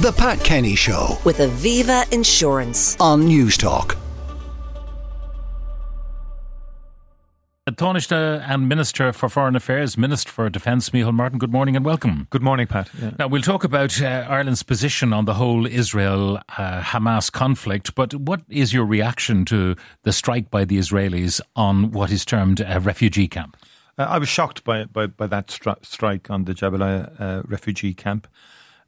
The Pat Kenny Show with Aviva Insurance. on News Newstalk. Taoiseach and Minister for Foreign Affairs, Minister for Defence, Micheál Martin, good morning and welcome. Good morning, Pat. Yeah. Now, we'll talk about uh, Ireland's position on the whole Israel uh, Hamas conflict, but what is your reaction to the strike by the Israelis on what is termed a refugee camp? Uh, I was shocked by by, by that stri- strike on the Jabalia uh, refugee camp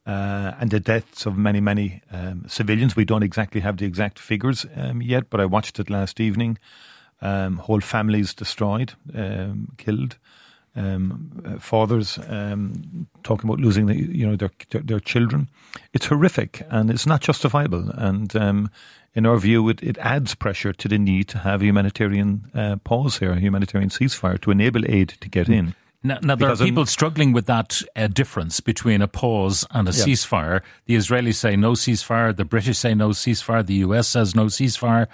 uh, and the deaths of many, many um, civilians. We don't exactly have the exact figures um, yet, but I watched it last evening. Um, whole families destroyed, um, killed. Um, uh, fathers um, talking about losing the, you know their, their their children. It's horrific and it's not justifiable. And um, in our view, it, it adds pressure to the need to have a humanitarian uh, pause here, a humanitarian ceasefire to enable aid to get in. Now, now there are Because, people struggling with that uh, difference between a pause and a Yeah. ceasefire. The Israelis say no ceasefire. The British say no ceasefire. The US says no ceasefire.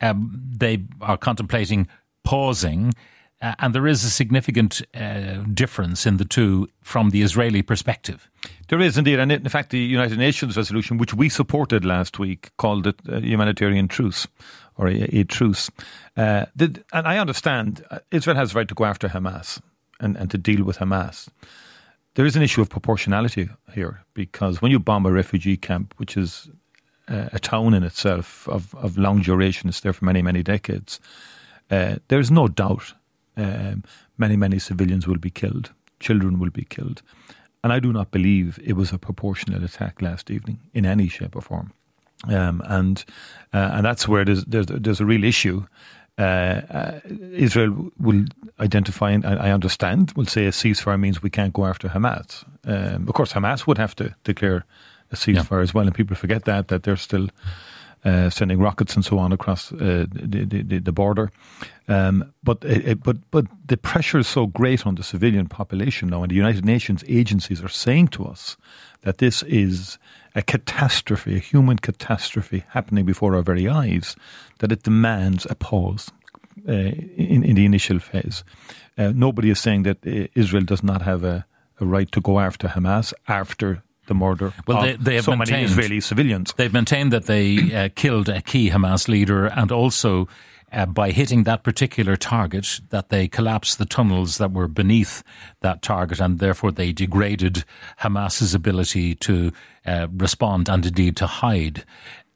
Um, they are contemplating pausing. Uh, and there is a significant uh, difference in the two from the Israeli perspective. There is indeed, and in fact, the United Nations resolution, which we supported last week, called it a humanitarian truce or a, a truce. Uh, the, and I understand uh, Israel has the right to go after Hamas and, and to deal with Hamas. There is an issue of proportionality here because when you bomb a refugee camp, which is a town in itself of, of long duration, it's there for many, many decades, uh, there is no doubt um, many, many civilians will be killed, children will be killed. And I do not believe it was a proportionate attack last evening in any shape or form. Um, and uh, and that's where there's, there's, there's a real issue. Uh, uh, Israel will identify, and I I understand, will say a ceasefire means we can't go after Hamas. Um, of course, Hamas would have to declare a ceasefire as well, and people forget that that they're still uh, sending rockets and so on across uh, the, the, the, border. Um, but it, it- but but the pressure is so great on the civilian population now, and the United Nations agencies are saying to us that this is a catastrophe, a human catastrophe happening before our very eyes, that it demands a pause uh, in, in the initial phase. Uh, nobody is saying that uh, Israel does not have a, a right to go after Hamas after the murder Well, of they- they have so many Israeli civilians. They've maintained that they uh, killed a key Hamas leader and also uh, by hitting that particular target that they collapsed the tunnels that were beneath that target and therefore they degraded Hamas's ability to uh, respond and indeed to hide.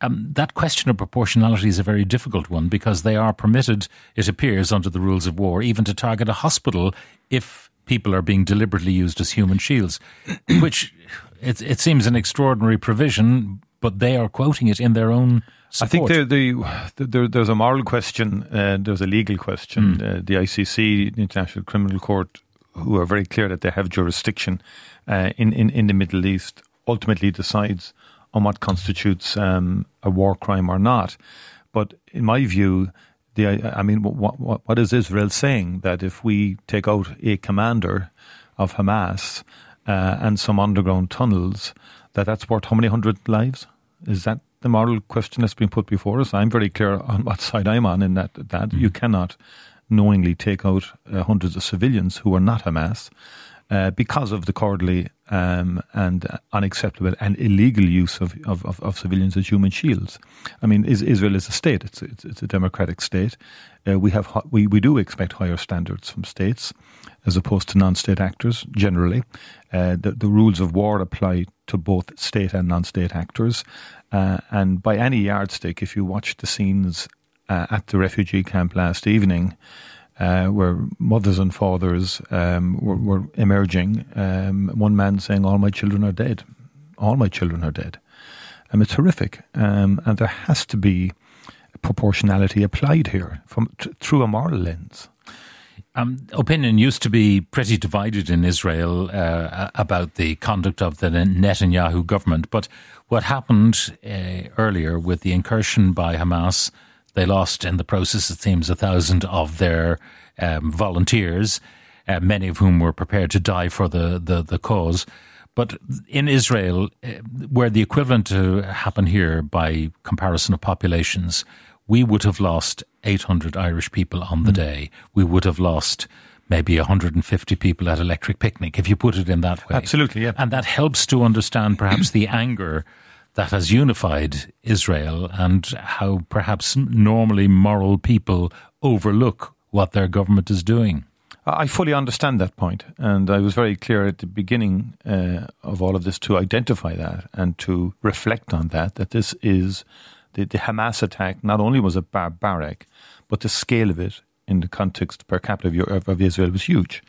Um, that question of proportionality is a very difficult one because they are permitted, it appears, under the rules of war, even to target a hospital if people are being deliberately used as human shields, which it, it seems an extraordinary provision, but they are quoting it in their own Support. I think there, the, there, there's a moral question, uh, there's a legal question. Uh, the ICC, the International Criminal Court, who are very clear that they have jurisdiction uh, in, in, in the Middle East, ultimately decides on what constitutes um, a war crime or not. But in my view, the I mean, what, what, what is Israel saying? That if we take out a commander of Hamas uh, and some underground tunnels, that that's worth how many hundred lives? Is that the moral question that's been put before us? I'm very clear on what side I'm on in that that you cannot knowingly take out uh, hundreds of civilians who are not Hamas uh, because of the cowardly um, and unacceptable and illegal use of, of, of, of civilians as human shields. I mean, is, Israel is a state; it's it's, it's a democratic state. Uh, we have we we do expect higher standards from states as opposed to non-state actors generally. Uh, the, the rules of war apply to both state and non-state actors, uh, and by any yardstick, if you watch the scenes uh, at the refugee camp last evening uh, where mothers and fathers um, were, were emerging. Um, one man saying, "All my children are dead. All my children are dead." Um, it's horrific, um, and there has to be proportionality applied here from t- through a moral lens. Um, opinion used to be pretty divided in Israel uh, about the conduct of the Netanyahu government, but what happened uh, earlier with the incursion by Hamas, they lost in the process, it seems, a thousand of their um, volunteers, uh, many of whom were prepared to die for the, the, the cause. But in Israel, uh, where the equivalent to happen here by comparison of populations, we would have lost 800 Irish people on the day. We would have lost maybe 150 people at Electric Picnic, if you put it in that way. Absolutely, yeah. And that helps to understand perhaps the anger that has unified Israel and how perhaps normally moral people overlook what their government is doing. I fully understand that point, and I was very clear at the beginning uh, of all of this to identify that and to reflect on that. That this is the, the Hamas attack. Not only was it barbaric, but the scale of it in the context per capita of, of Israel was huge.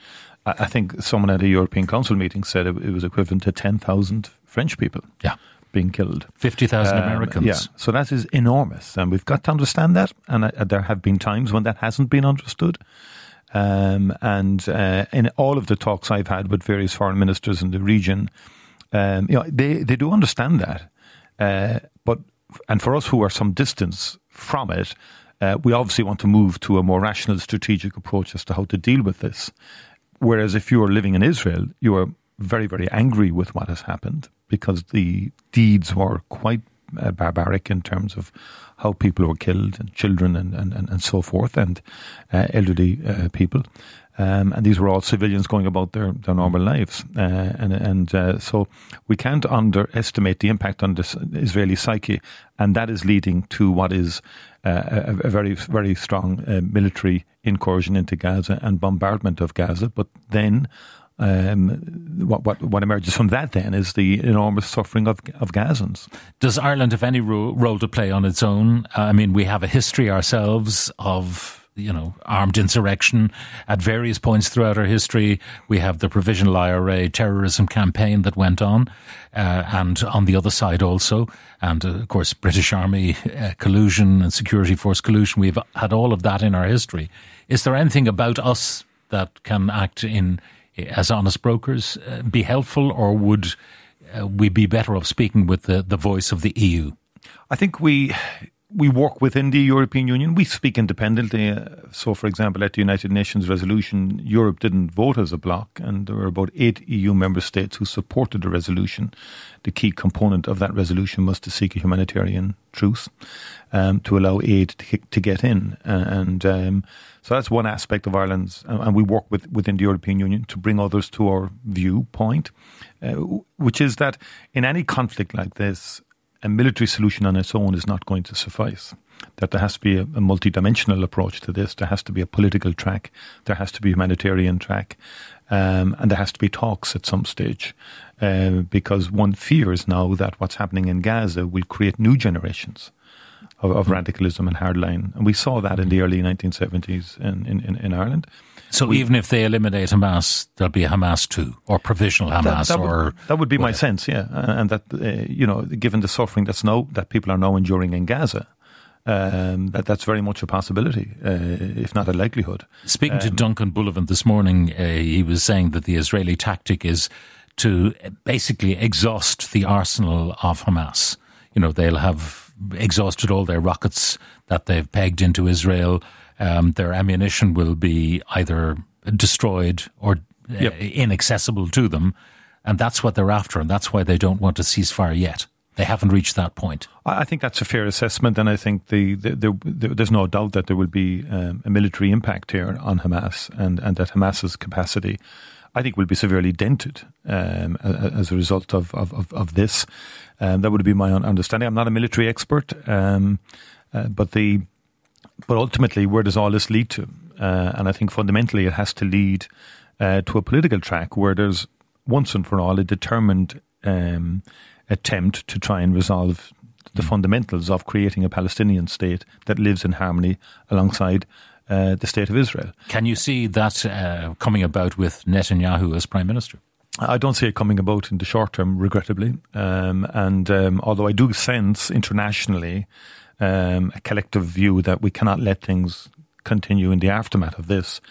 I, I, think someone at a European Council meeting said it, it was equivalent to ten thousand French people. Yeah being killed. 50,000 um, Americans. Yeah, so that is enormous. And we've got to understand that. And uh, there have been times when that hasn't been understood. Um, and uh, in all of the talks I've had with various foreign ministers in the region, um, you know, they, they do understand that. Uh, but and for us who are some distance from it, uh, we obviously want to move to a more rational, strategic approach as to how to deal with this. Whereas if you are living in Israel, you are very, very angry with what has happened because the deeds were quite uh, barbaric in terms of how people were killed and children and, and, and, and so forth and uh, elderly uh, people. Um, and these were all civilians going about their, their normal lives. Uh, and and uh, so we can't underestimate the impact on the Israeli psyche. And that is leading to what is uh, a, a, very, very strong military incursion into Gaza and bombardment of Gaza. But then um, what, what, what emerges from that then is the enormous suffering of, of Gazans. Does Ireland have any ro- role to play on its own? I mean, we have a history ourselves of you know, armed insurrection at various points throughout our history. We have the provisional IRA terrorism campaign that went on, uh, and on the other side also, and uh, of course, British Army uh, collusion and security force collusion. We've had all of that in our history. Is there anything about us that can act in as honest brokers uh, be helpful, or would uh, we be better off speaking with the, the voice of the EU? I think we we work within the European Union. We speak independently. Uh, so, for example, at the United Nations resolution, Europe didn't vote as a bloc, and there were about eight EU member states who supported the resolution. The key component of that resolution was to seek a humanitarian truce um, to allow aid to, to get in. Uh, and um, so that's one aspect of Ireland's, and we work with, within the European Union to bring others to our viewpoint, uh, which is that in any conflict like this, a military solution on its own is not going to suffice. That there has to be a, a multi-dimensional approach to this. There has to be a political track. There has to be a humanitarian track. Um, and there has to be talks at some stage. Uh, because one fears now that what's happening in Gaza will create new generations of, of radicalism and hardline. And we saw that in the early 1970s in, in, in Ireland. So we, even if they eliminate Hamas, there'll be a Hamas too, or provisional Hamas, that, that or would, that would be whatever. my sense, yeah. And that uh, you know, given the suffering that's now that people are now enduring in Gaza, um, that that's very much a possibility, uh, if not a likelihood. Speaking um, to Duncan Bullivant this morning, uh, he was saying that the Israeli tactic is to basically exhaust the arsenal of Hamas. You know, they'll have exhausted all their rockets that they've pegged into Israel um, their ammunition will be either destroyed or uh, yep. inaccessible to them. And that's what they're after. And that's why they don't want a ceasefire yet. They haven't reached that point. I think that's a fair assessment, and I think the, the, the, there's no doubt that there will be um, a military impact here on Hamas, and, and that Hamas's capacity, I think, will be severely dented um, as a result of of, of, of this. Um, that would be my understanding. I'm not a military expert, um, uh, but the but ultimately, where does all this lead to? Uh, and I think fundamentally, it has to lead uh, to a political track where there's once and for all a determined um, attempt to try and resolve the mm. fundamentals of creating a Palestinian state that lives in harmony alongside uh, the state of Israel. Can you see that uh, coming about with Netanyahu as prime minister? I don't see it coming about in the short term, regrettably. Um, and um, although I do sense internationally um, a collective view that we cannot let things continue in the aftermath of this,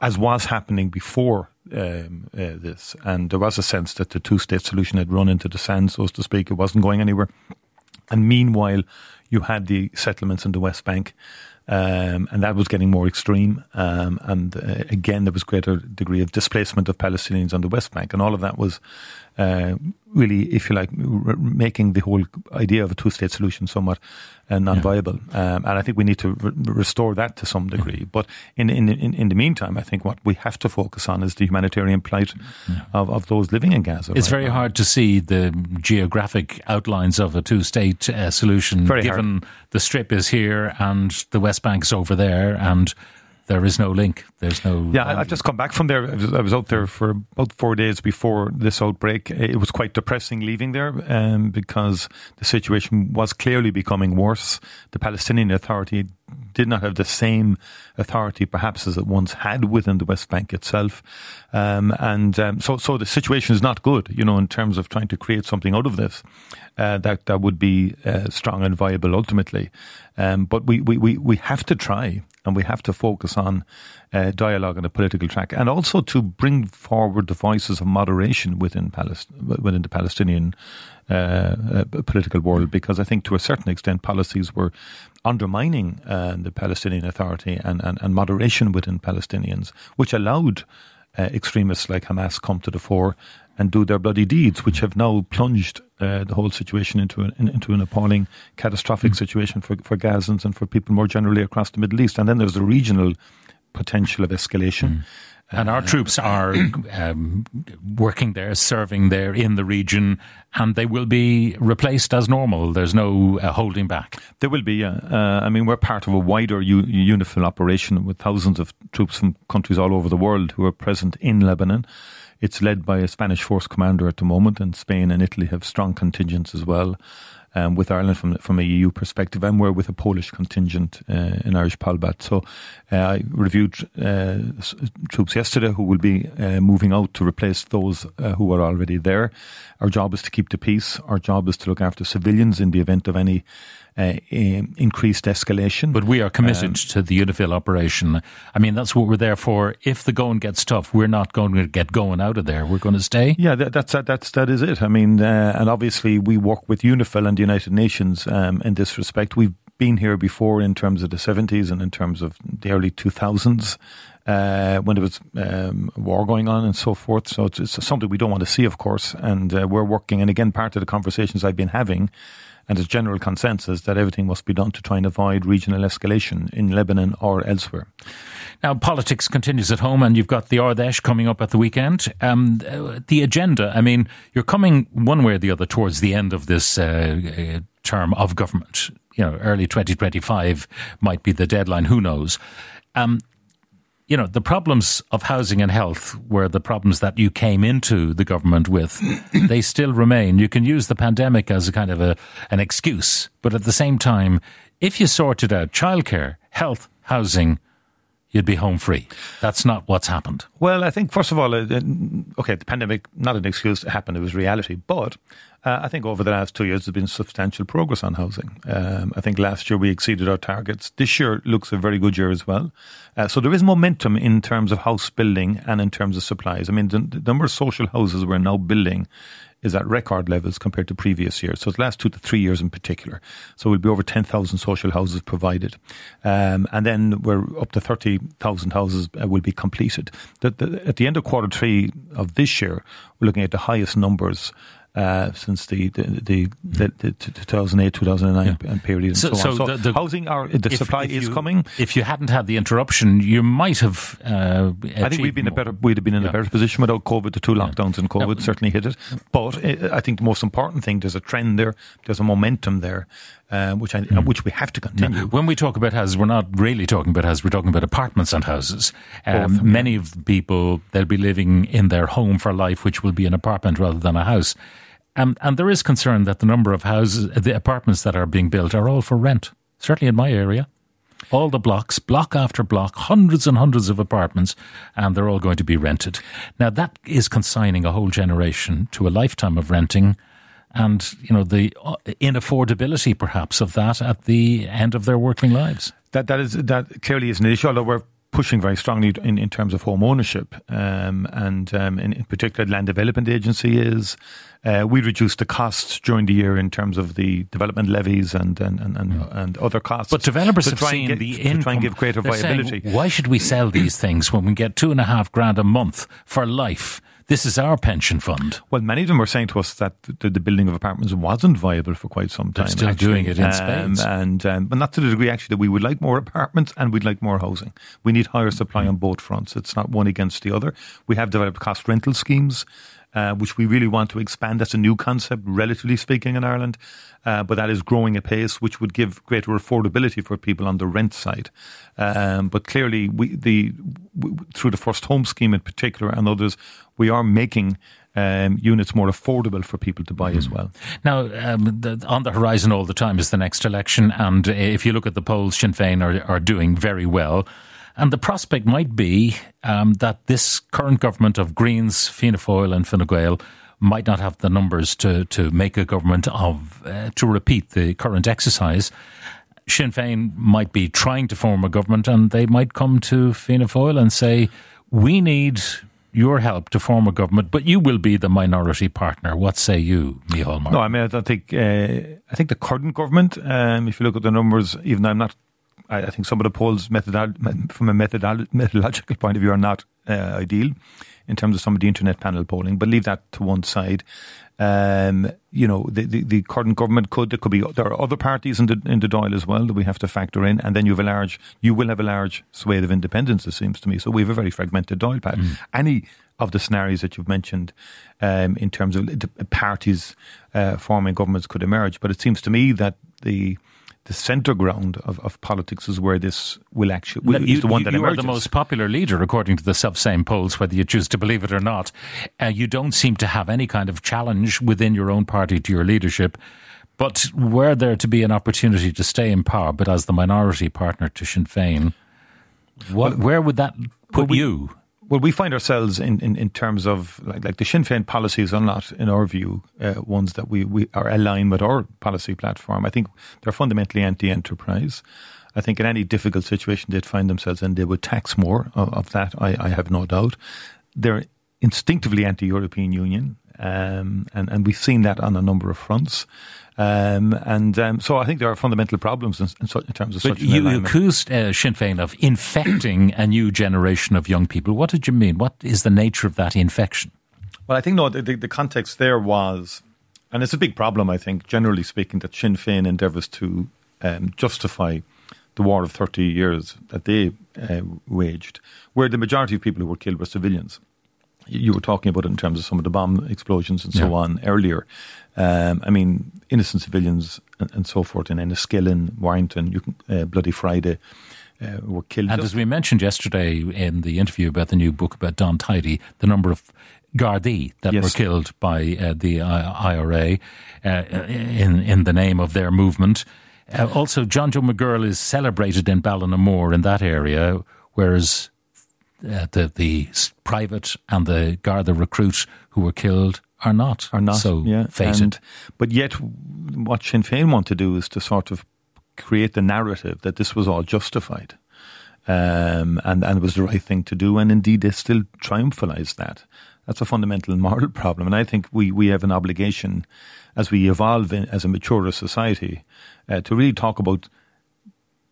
as was happening before um, uh, this. And there was a sense that the two state solution had run into the sand, so to speak. It wasn't going anywhere. And meanwhile, you had the settlements in the West Bank. Um, and that was getting more extreme. Um, and uh, again, there was greater degree of displacement of Palestinians on the West Bank, and all of that was uh, really, if you like, r- making the whole idea of a two-state solution somewhat uh, non-viable. Yeah. Um, and I think we need to re- restore that to some degree. Yeah. But in, in, in in the meantime, I think what we have to focus on is the humanitarian plight yeah. of, of those living in Gaza. It's right very now. hard to see the geographic outlines of a two-state uh, solution, very given hard. the Strip is here and the West Bank's over there, and there is no link. There's no. Yeah, I, have just come back from there. I was, I was, out there for about four days before this outbreak. It was quite depressing leaving there um, because the situation was clearly becoming worse. The Palestinian Authority did not have the same authority, perhaps, as it once had within the West Bank itself, um, and um, so so the situation is not good. You know, in terms of trying to create something out of this uh, that that would be uh, strong and viable ultimately. Um, but we, we, we, we have to try and we have to focus on uh, dialogue on a political track, and also to bring forward the voices of moderation within within the Palestinian uh, uh, political world, because I think to a certain extent policies were undermining uh, the Palestinian Authority and, and, and moderation within Palestinians, which allowed uh, extremists like Hamas come to the fore and do their bloody deeds, which have now plunged uh, the whole situation into an, into an appalling, catastrophic mm. situation for, for Gazans and for people more generally across the Middle East. And then there's the regional potential of escalation. Mm. And our troops are um, working there, serving there in the region, and they will be replaced as normal. There's no uh, holding back. There will be, yeah. Uh, I mean, we're part of a wider U- UNIFIL operation with thousands of troops from countries all over the world who are present in Lebanon. It's led by a Spanish force commander at the moment, and Spain and Italy have strong contingents as well. Um, with Ireland from from a EU perspective, and we're with a Polish contingent uh, in Irish Palbat. So uh, I reviewed uh, troops yesterday who will be uh, moving out to replace those uh, who are already there. Our job is to keep the peace. Our job is to look after civilians in the event of any uh, increased escalation. But we are committed um, to the UNIFIL operation. I mean, that's what we're there for. If the going gets tough, we're not going to get going out of there. We're going to stay. Yeah, that, that's that's that is it. I mean, uh, and obviously we work with UNIFIL and the United Nations um, in this respect. We've been here before in terms of the 70s and in terms of the early 2000s. Uh, when there was um, war going on and so forth. So it's, it's, something we don't want to see, of course. And uh, we're working, and again, part of the conversations I've been having and there's general consensus that everything must be done to try and avoid regional escalation in Lebanon or elsewhere. Now, politics continues at home, and you've got the Ard Fheis coming up at the weekend. Um, the agenda, I mean, you're coming one way or the other towards the end of this uh, uh term of government. You know, early 2025 might be the deadline, who knows. Um, you know, the problems of housing and health were the problems that you came into the government with. they still remain. You can use the pandemic as a kind of a, an excuse, but at the same time, if you sorted out childcare, health, housing, you'd be home free. That's not what's happened. Well, I think, first of all, uh, okay, the pandemic, not an excuse to happen, it was reality. But uh, I think over the last two years, there's been substantial progress on housing. Um, I think last year we exceeded our targets. This year looks a very good year as well. Uh, so there is momentum in terms of house building and in terms of supplies. I mean, the, the number of social houses we're now building is at record levels compared to previous years. So the last two to three years in particular. So we'll be over 10,000 social houses provided. Um, and then we're up to 30,000 houses uh, will be completed. The, the, at the end of quarter three of this year, we're looking at the highest numbers uh, since the the, the, the, the 2008 2009 yeah. period and so, so, so on. So housing the if, supply if is you, coming. If you hadn't had the interruption, you might have. Uh, I think we'd been more. a better we'd have been in yeah. a better position without COVID. The two lockdowns yeah. and COVID certainly hit it. But uh, I think the most important thing there's a trend there. There's a momentum there. Uh, which I, mm. which we have to continue. When we talk about houses, we're not really talking about houses. We're talking about apartments and houses. Um, Both, many of the people they'll be living in their home for life, which will be an apartment rather than a house. Um, and there is concern that the number of houses, the apartments that are being built are all for rent. Certainly in my area. All the blocks, block after block, hundreds and hundreds of apartments, and they're all going to be rented. Now that is consigning a whole generation to a lifetime of renting and, you know, the uh, inaffordability perhaps of that at the end of their working lives. That, that is, that clearly is an issue, although we're pushing very strongly in, in terms of home ownership, um, and um, in, in, particular, Land Development Agency is. Uh, we reduced the costs during the year in terms of the development levies and and, and, and, yeah. and other costs. But developers have seen get, the income. To try and give greater viability. Saying, why should we sell these things when we get two and a half grand a month for life? This is our pension fund. Well, many of them were saying to us that the, the building of apartments wasn't viable for quite some time. They're still actually. doing it in um, spades. and um, but not to the degree actually that we would like more apartments and we'd like more housing. We need higher supply on both fronts. It's not one against the other. We have developed cost rental schemes. Uh, which we really want to expand. That's a new concept, relatively speaking, in Ireland, uh, but that is growing apace, which would give greater affordability for people on the rent side. Um, but clearly, we, the w- through the first home scheme in particular and others, we are making um, units more affordable for people to buy as well. Now, um, the, on the horizon all the time is the next election, and if you look at the polls, Sinn Féin are, are doing very well. And the prospect might be um, that this current government of Greens, Fianna Fáil, and Fine Gael might not have the numbers to, to make a government of uh, to repeat the current exercise. Sinn Féin might be trying to form a government, and they might come to Fianna Fáil and say, "We need your help to form a government, but you will be the minority partner." What say you, Micheál Martin? No, I mean, I think uh, I think the current government, um, if you look at the numbers, even though I'm not, I, I think some of the polls methodol- from a methodol- methodological point of view are not uh, ideal in terms of some of the internet panel polling. But leave that to one side. Um, you know, the, the, the current government could there could be there are other parties in the in the Dáil as well that we have to factor in, and then you have a large you will have a large swathe of independence. It seems to me. So we have a very fragmented Dáil Pat. Any of the scenarios that you've mentioned um, in terms of the parties uh, forming governments could emerge, but it seems to me that the the centre ground of, of politics is where this will actually will, you, is the one that you are the most popular leader, according to the self-same polls, whether you choose to believe it or not. Uh, you don't seem to have any kind of challenge within your own party to your leadership. But were there to be an opportunity to stay in power, but as the minority partner to Sinn Féin, what, where would that put we- you? Well, we find ourselves in, in, in terms of like, like the Sinn Féin policies are not, in our view, uh, ones that we, we are aligned with our policy platform. I think they're fundamentally anti-enterprise. I think in any difficult situation they'd find themselves in, they would tax more of, of that. I, I have no doubt. They're instinctively anti-European Union, um, and and we've seen that on a number of fronts. Um, and um, so I think there are fundamental problems in, in, in terms of But such an you alignment. accused uh, Sinn Féin of infecting a new generation of young people. What did you mean? What is the nature of that infection? Well, I think no. The, the, the context there was, and it's a big problem. I think, generally speaking, that Sinn Féin endeavours to um, justify the war of thirty years that they uh, waged, where the majority of people who were killed were civilians. You were talking about it in terms of some of the bomb explosions and so Yeah. on earlier. Um, I mean, innocent civilians and, and so forth in Enniskillen, Warrington, you can, uh, Bloody Friday uh, were killed. And as we mentioned yesterday in the interview about the new book about Don Tidey, the number of Gardaí that Yes. were killed by uh, the uh, IRA uh, in in the name of their movement. Uh, also, John Joe McGirl is celebrated in Ballinamore in that area, whereas uh, the the private and the Garda recruit who were killed are not. are not. So yeah, face and. But yet, what Sinn Féin want to do is to sort of create the narrative that this was all justified. Um, and, and it was the right thing to do, and indeed they still triumphalize that. That's a fundamental moral problem, and I think we, we have an obligation, as we evolve in, as a maturer society, uh, to really talk about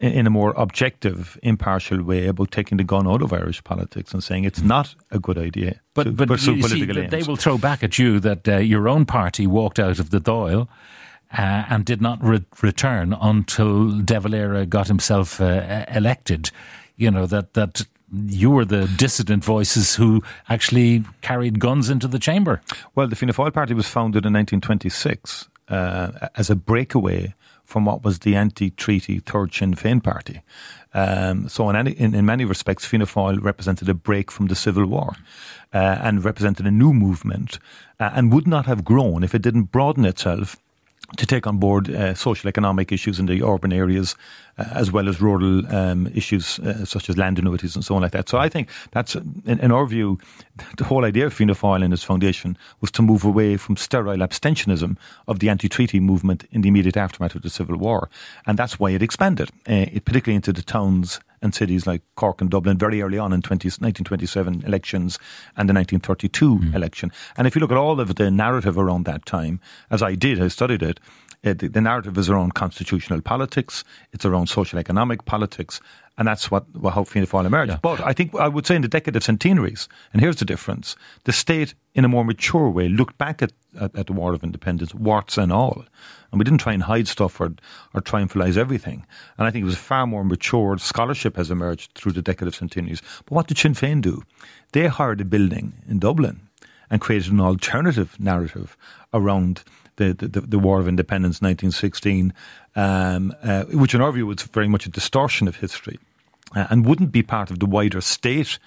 in a more objective, impartial way about taking the gun out of Irish politics and saying it's not a good idea to But, but pursue you see, political that they will throw back at you that uh, your own party walked out of the Dáil uh, and did not re- return until De Valera got himself uh, elected. You know, that, that you were the dissident voices who actually carried guns into the chamber. Well, the Fianna Fáil Party was founded in 1926 uh, as a breakaway from what was the anti-treaty Third Sinn Féin Party. Um, so, in, any, in, in many respects, Fianna Fáil represented a break from the Civil War uh, and represented a new movement uh, and would not have grown if it didn't broaden itself to take on board uh, social economic issues in the urban areas uh, as well as rural um, issues uh, such as land annuities and so on like that. So I think that's, in, in our view, the whole idea of Fianna Fáil and its foundation was to move away from sterile abstentionism of the anti-treaty movement in the immediate aftermath of the Civil War. And that's why it expanded, uh, particularly into the towns and cities like Cork and Dublin very early on in 20, 1927 elections and the 1932 hmm. election. And if you look at all of the narrative around that time, as I did, I studied it, Uh, the, the, narrative is around constitutional politics, it's around social economic politics, and that's what, how Fianna Fáil emerged. Yeah. But I think I would say in the decade of centenaries, and here's the difference: the state, in a more mature way, looked back at, at, at the War of Independence, warts and all, and we didn't try and hide stuff or or triumphalize everything. And I think it was a far more mature. Scholarship has emerged through the decade of centenaries. But what did Sinn Féin do? They hired a building in Dublin and created an alternative narrative around the, the, the War of Independence, 1916, um, uh, which in our view was very much a distortion of history uh, and wouldn't be part of the wider state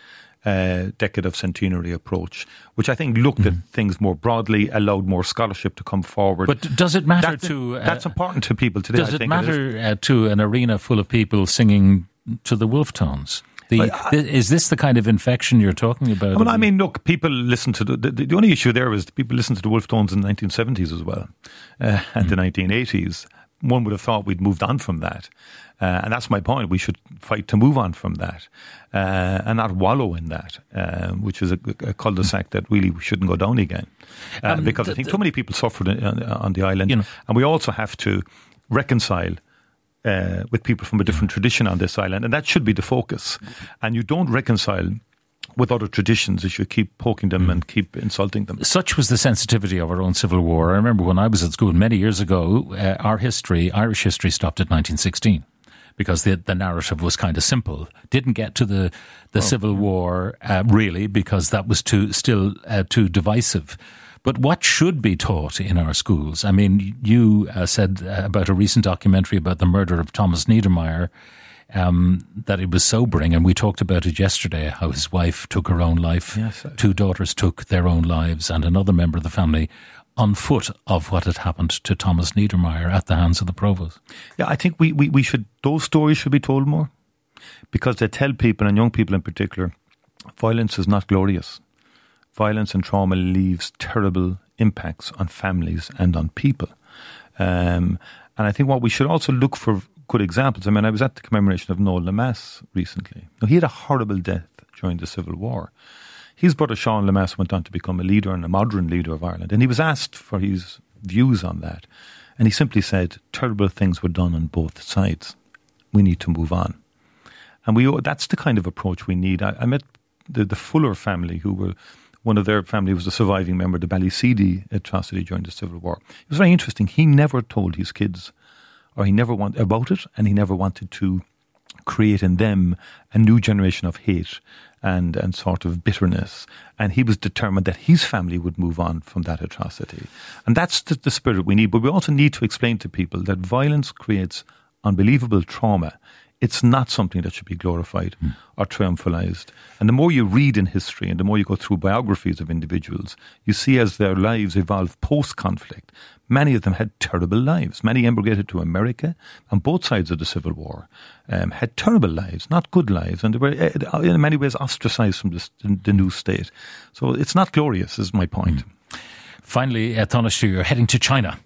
uh, decade of centenary approach, which I think looked mm. at things more broadly, allowed more scholarship to come forward. But does it matter that's, to? Uh, that's important to people today. Does it matter it uh, to an arena full of people singing to the Wolfe Tones? The, I, is this the kind of infection you're talking about? Well, I mean, look, people listen to the, the, the only issue there is people listened to the Wolfe Tones in the 1970s as well, uh, and mm. the 1980s. One would have thought we'd moved on from that. Uh, and that's my point. We should fight to move on from that uh, and not wallow in that, uh, which is a, a cul-de-sac that really we shouldn't go down again. Uh, um, because I think too many people suffered on, on the island. You know, and we also have to reconcile uh, with people from a different tradition on this island, and that should be the focus. And you don't reconcile with other traditions if you keep poking them and keep insulting them. Such was the sensitivity of our own civil war. I remember when I was at school many years ago, uh, our history, Irish history, stopped at 1916 because the, the narrative was kind of simple. Didn't get to the, the oh. Civil War uh, really because that was too still uh, too divisive. But what should be taught in our schools? I mean, you uh, said uh, about a recent documentary about the murder of Thomas Niedermayer um, that it was sobering, and we talked about it yesterday. How his wife took her own life, yes, two daughters took their own lives, and another member of the family on foot of what had happened to Thomas Niedermayer at the hands of the Provos. Yeah, I think we, we, we should those stories should be told more because they tell people and young people in particular, violence is not glorious violence and trauma leaves terrible impacts on families and on people. Um, and I think what we should also look for good examples. I mean, I was at the commemoration of Noel Lemass recently. Now, he had a horrible death during the Civil War. His brother Sean Lemass went on to become a leader and a modern leader of Ireland. And he was asked for his views on that. And he simply said, terrible things were done on both sides. We need to move on. And we that's the kind of approach we need. I, I met the, the Fuller family who were one of their family was a surviving member of the Ballyseedy atrocity during the Civil War. It was very interesting. He never told his kids, or he never wanted about it, and he never wanted to create in them a new generation of hate and and sort of bitterness. And he was determined that his family would move on from that atrocity. And that's the, the spirit we need. But we also need to explain to people that violence creates unbelievable trauma it's not something that should be glorified mm. or triumphalized. And the more you read in history and the more you go through biographies of individuals, you see as their lives evolve post conflict, many of them had terrible lives. Many emigrated to America on both sides of the Civil War, um, had terrible lives, not good lives, and they were uh, in many ways ostracized from this, the new state. So it's not glorious, is my point. Mm. Finally, uh, you're heading to China.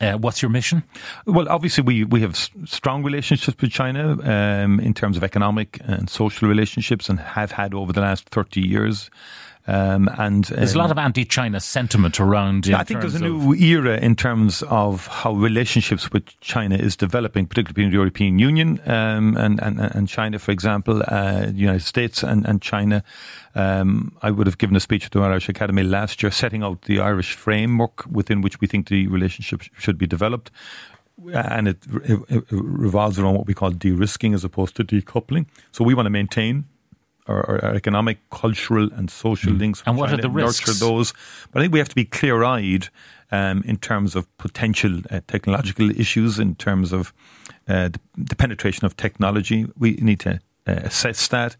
Uh, what's your mission? Well, obviously, we, we have strong relationships with China um, in terms of economic and social relationships and have had over the last 30 years. Um, and um, there's a lot of anti-China sentiment around. I think there's a new era in terms of how relationships with China is developing, particularly between the European Union um, and, and, and China, for example, uh, the United States and, and China. Um, I would have given a speech at the Irish Academy last year, setting out the Irish framework within which we think the relationship should be developed and it, it, it, revolves around what we call de-risking as opposed to decoupling. So we want to maintain our, our economic, cultural, and social mm. links. And what are the risks? Nurture those. But I think we have to be clear-eyed um, in terms of potential uh, technological issues, in terms of uh, the, the, penetration of technology. We need to uh, assess that.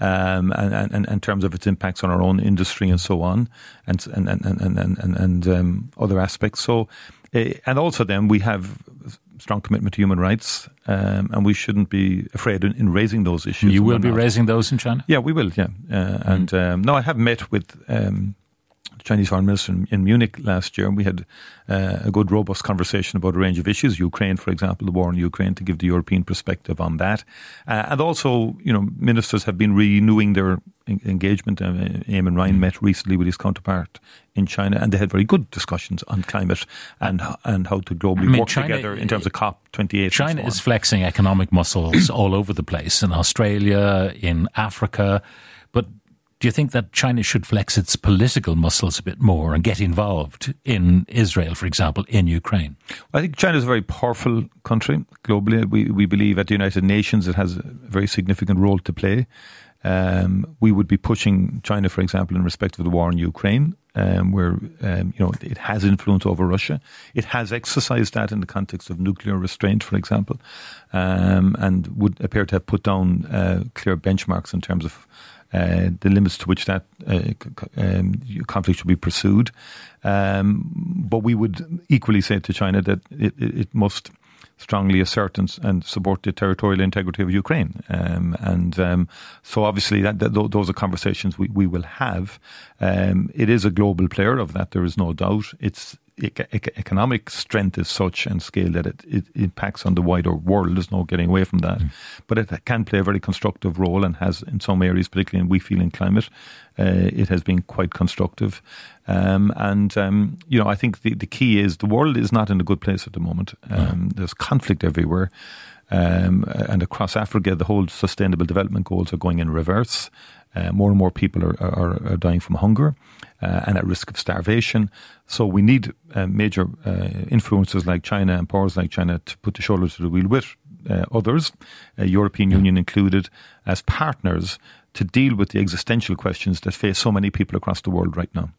Um, and, and, in terms of its impacts on our own industry and so on, and and and and and, and, and um, other aspects. So, uh, and also then we have strong commitment to human rights, um, and we shouldn't be afraid in, in raising those issues. You will be raising those in China. Yeah, we will. Yeah, uh, mm. and um, no, I have met with um, Chinese foreign minister in, in Munich last year, and we had uh, a good, robust conversation about a range of issues. Ukraine, for example, the war in Ukraine, to give the European perspective on that, uh, and also, you know, ministers have been renewing their engagement. Uh, Eamon Ryan mm. met recently with his counterpart in China, and they had very good discussions on climate and and how to globally I mean, work China, together in terms of COP twenty eight. China so is flexing economic muscles all over the place in Australia, in Africa, but do you think that China should flex its political muscles a bit more and get involved in Israel, for example, in Ukraine? I think China is a very powerful country globally. We, we believe at the United Nations it has a very significant role to play. Um, we would be pushing China, for example, in respect of the war in Ukraine, um, where um, you know it has influence over Russia. It has exercised that in the context of nuclear restraint, for example, um, and would appear to have put down uh, clear benchmarks in terms of uh, the limits to which that uh, um, conflict should be pursued. Um, but we would equally say to China that it, it must strongly assert and, and, support the territorial integrity of Ukraine. Um, and um, so, obviously, that, that, those are conversations we, we will have. Um, it is a global player, of that there is no doubt. Its economic strength is such and scale that it, it, impacts on the wider world. There's no getting away from that. Mm. But it can play a very constructive role and has, in some areas, particularly in we feel in climate, uh, it has been quite constructive. Um, and, um, you know, I think the, the key is the world is not in a good place at the moment. Um, There's conflict everywhere. Um, and across Africa, the whole sustainable development goals are going in reverse. Uh, more and more people are, are, are dying from hunger uh, and at risk of starvation. So we need uh, major uh, influences like China and powers like China to put the shoulder to the wheel with uh, others, uh, European Union included, as partners to deal with the existential questions that face so many people across the world right now.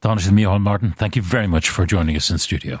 Donald Micheál Martin, thank you very much for joining us in studio.